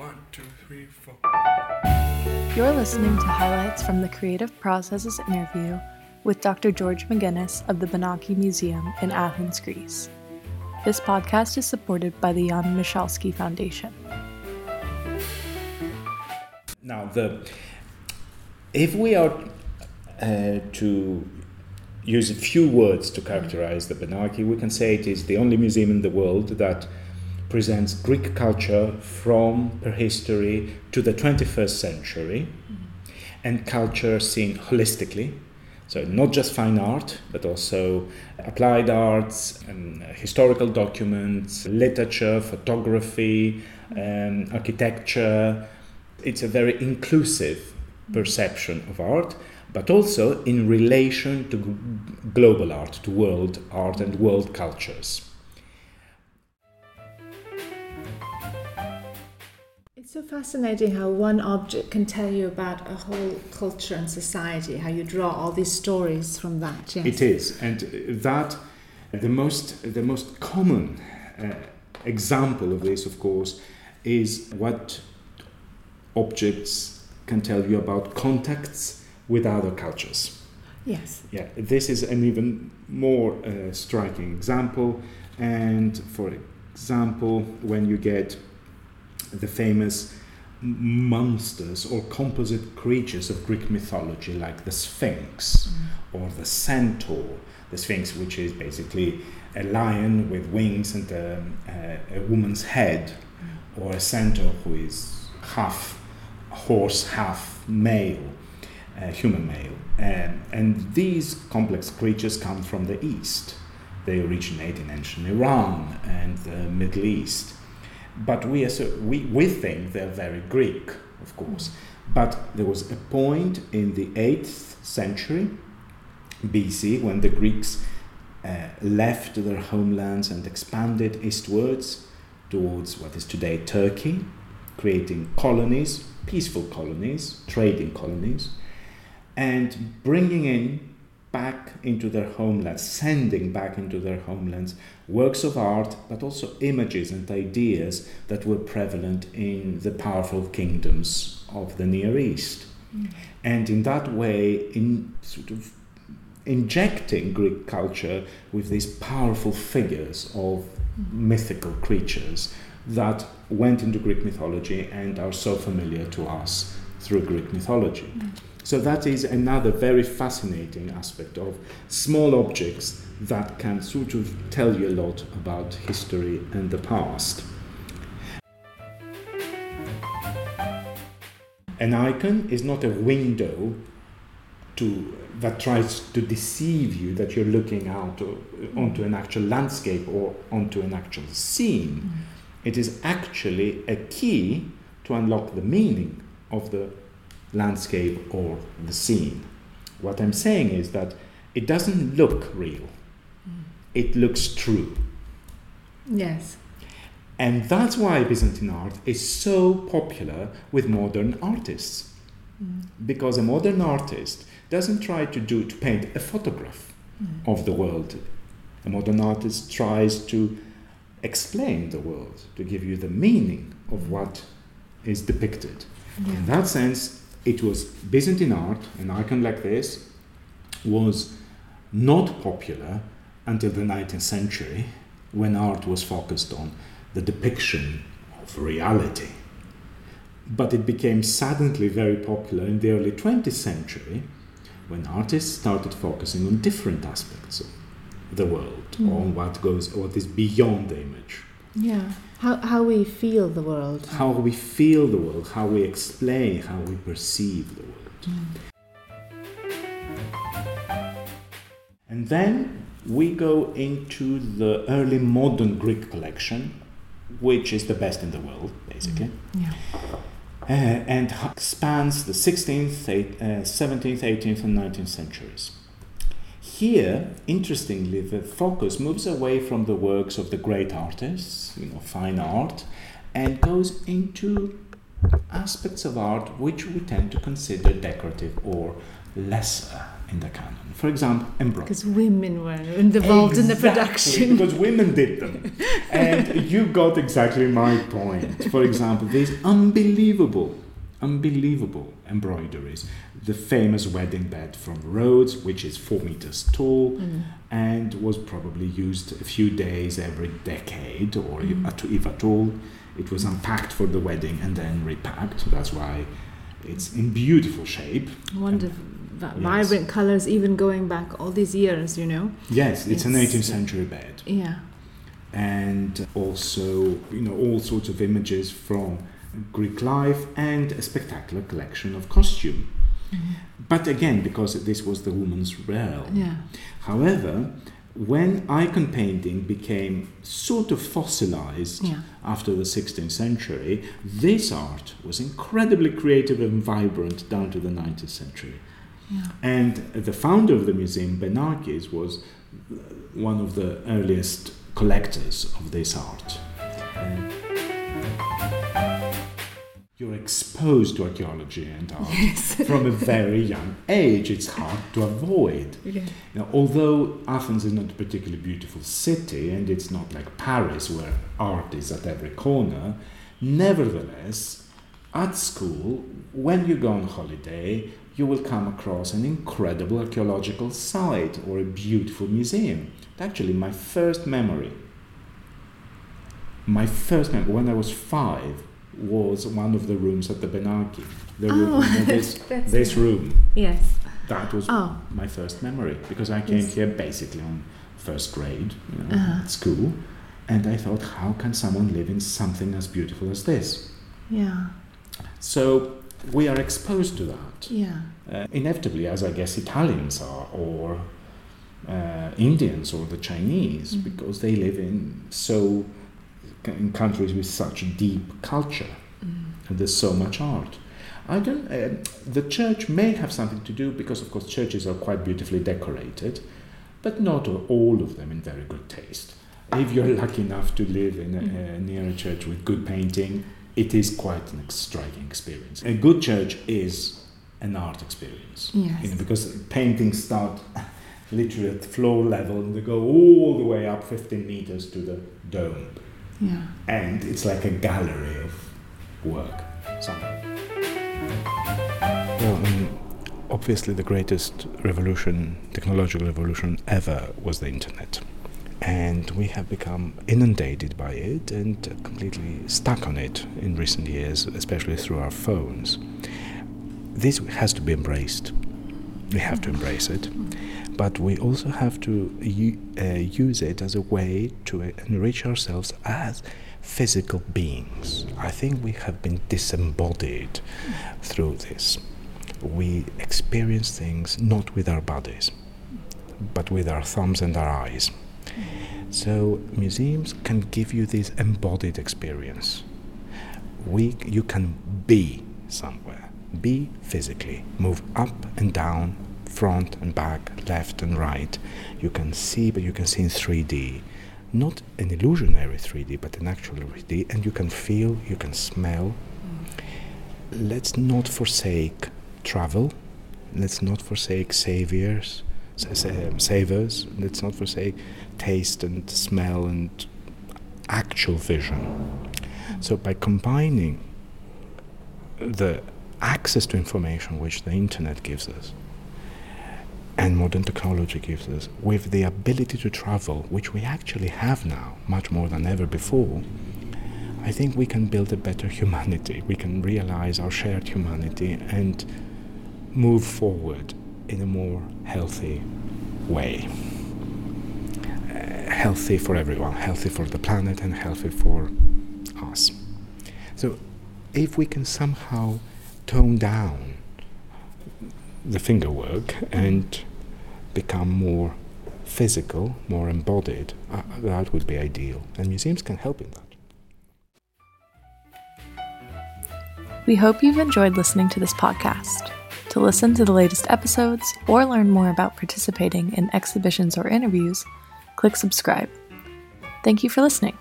One, two, three, four. You're listening to highlights from the Creative Process's interview with Dr. George Maginis of the Benaki Museum in Athens, Greece. This podcast is supported by the Jan Michalski Foundation. Now, the if we are uh, to use a few words to characterize the Benaki, we can say it is the only museum in the world that presents Greek culture from prehistory to the 21st century and culture seen holistically. So, not just fine art, but also applied arts, and historical documents, literature, photography, um, architecture. It's a very inclusive perception of art, but also in relation to global art, to world art and world cultures. It's so fascinating how one object can tell you about a whole culture and society, how you draw all these stories from that. Yes. It is, and that the most the most common uh, example of this, of course, is what objects can tell you about contacts with other cultures. Yes. Yeah, this is an even more uh, striking example. And for example, when you get the famous monsters or composite creatures of Greek mythology, like the Sphinx mm. or the Centaur. The Sphinx, which is basically a lion with wings and a, a, a woman's head, mm. or a centaur who is half horse, half male, uh, human male. Um, and these complex creatures come from the East. They originate in ancient Iran and the Middle East but we, we, we think they're very Greek, of course. But there was a point in the 8th century BC when the Greeks uh, left their homelands and expanded eastwards towards what is today Turkey, creating colonies, peaceful colonies, trading colonies, and bringing in back into their homelands, sending back into their homelands works of art, but also images and ideas that were prevalent in the powerful kingdoms of the Near East. Mm. And in that way, in sort of injecting Greek culture with these powerful figures of mm. mythical creatures that went into Greek mythology and are so familiar to us through Greek mythology. Mm. So that is another very fascinating aspect of small objects that can sort of tell you a lot about history and the past. An icon is not a window to, that tries to deceive you that you're looking out onto an actual landscape or onto an actual scene. Mm. It is actually a key to unlock the meaning of the landscape or the scene. What I'm saying is that it doesn't look real, mm. it looks true. Yes. And that's why Byzantine art is so popular with modern artists. Mm. Because a modern artist doesn't try to do to paint a photograph mm. of the world. A modern artist tries to explain the world, to give you the meaning of what is depicted. Yeah. In that sense, it was Byzantine art, an icon like this, was not popular until the 19th century when art was focused on the depiction of reality. But it became suddenly very popular in the early 20th century when artists started focusing on different aspects of the world, mm. on what goes, what is beyond the image. Yeah. How, how we feel the world. How we feel the world, how we explain, how we perceive the world. Mm. And then we go into the early modern Greek collection, which is the best in the world, basically. Mm. Yeah. Uh, and spans the 16th, uh, 17th, 18th, and 19th centuries. Here, interestingly, the focus moves away from the works of the great artists, you know, fine art, and goes into aspects of art which we tend to consider decorative or lesser. in the canon. For example, embroidery. Because women were involved in the production. because women did them. and you got exactly my point. For example, these unbelievable, unbelievable embroideries. The famous wedding bed from Rhodes, which is four meters tall Mm. and was probably used a few days every decade, or if Mm. at- if at all. It was unpacked for the wedding and then repacked. That's why it's in beautiful shape. Wonderful, Yes. vibrant colors, even going back all these years, you know. Yes, it's an It's- 18th century bed. Yeah. and also you know all sorts of images from Greek life and a spectacular collection of costume. Mm-hmm. But again, because this was the woman's realm. Yeah. However, when icon painting became sort of fossilized Yeah. after the 16th century, this art was incredibly creative and vibrant down to the 19th century. Yeah. And the founder of the museum, Benakis, was one of the earliest collectors of this art. And you're exposed to archaeology and art Yes. from a very young age. It's hard to avoid. yeah. Now, although Athens is not a particularly beautiful city and it's not like Paris where art is at every corner, nevertheless, at school, when you go on holiday, you will come across an incredible archaeological site or a beautiful museum. Actually, my first memory, my first memory when I was five, was one of the rooms at the Benaki. The room, Oh, you know, this, this room. Yes. That was Oh. my first memory because I came Yes. here basically on first grade you know, Uh-huh. at school, and I thought, how can someone live in something as beautiful as this? Yeah. So we are exposed to that Yeah. uh, inevitably, as I guess Italians are, or uh, Indians, or the Chinese, Mhm. because they live in so in countries with such deep culture Mm. and there's so much art. I don't. Uh, the church may have something to do because, of course, churches are quite beautifully decorated, but not all of them in very good taste. If you're lucky enough to live in a, uh, near a church with good painting, it is quite an striking experience. A good church is an art experience. Yes. You know, because paintings start literally at floor level and they go all the way up 15 meters to the dome Yeah. and it's like a gallery of work. Something. Well, um, obviously, the greatest revolution, technological revolution ever was the internet. And we have become inundated by it and completely stuck on it in recent years, especially through our phones. This has to be embraced. We have to embrace it. But we also have to uh, use it as a way to enrich ourselves as physical beings. I think we have been disembodied through this. We experience things not with our bodies, but with our thumbs and our eyes. So museums can give you this embodied experience. We, you can be somewhere, be physically, move up and down, front and back, left and right. You can see, but you can see in 3D. Not an illusionary 3D, but an actual 3D, and you can feel, you can smell. Let's not forsake travel. Let's not forsake saviors, sa- sa- um, savors. Let's not forsake taste and smell and actual vision. So by combining the access to information which the internet gives us and modern technology gives us with the ability to travel which we actually have now much more than ever before i think we can build a better humanity. We can realize our shared humanity and move forward in a more healthy way. Uh, healthy for everyone healthy for the planet and healthy for us. So if we can somehow tone down the finger work and become more physical, more embodied, uh, that would be ideal. And museums can help in that. We hope you've enjoyed listening to this podcast. To listen to the latest episodes or learn more about participating in exhibitions or interviews, click subscribe. Thank you for listening.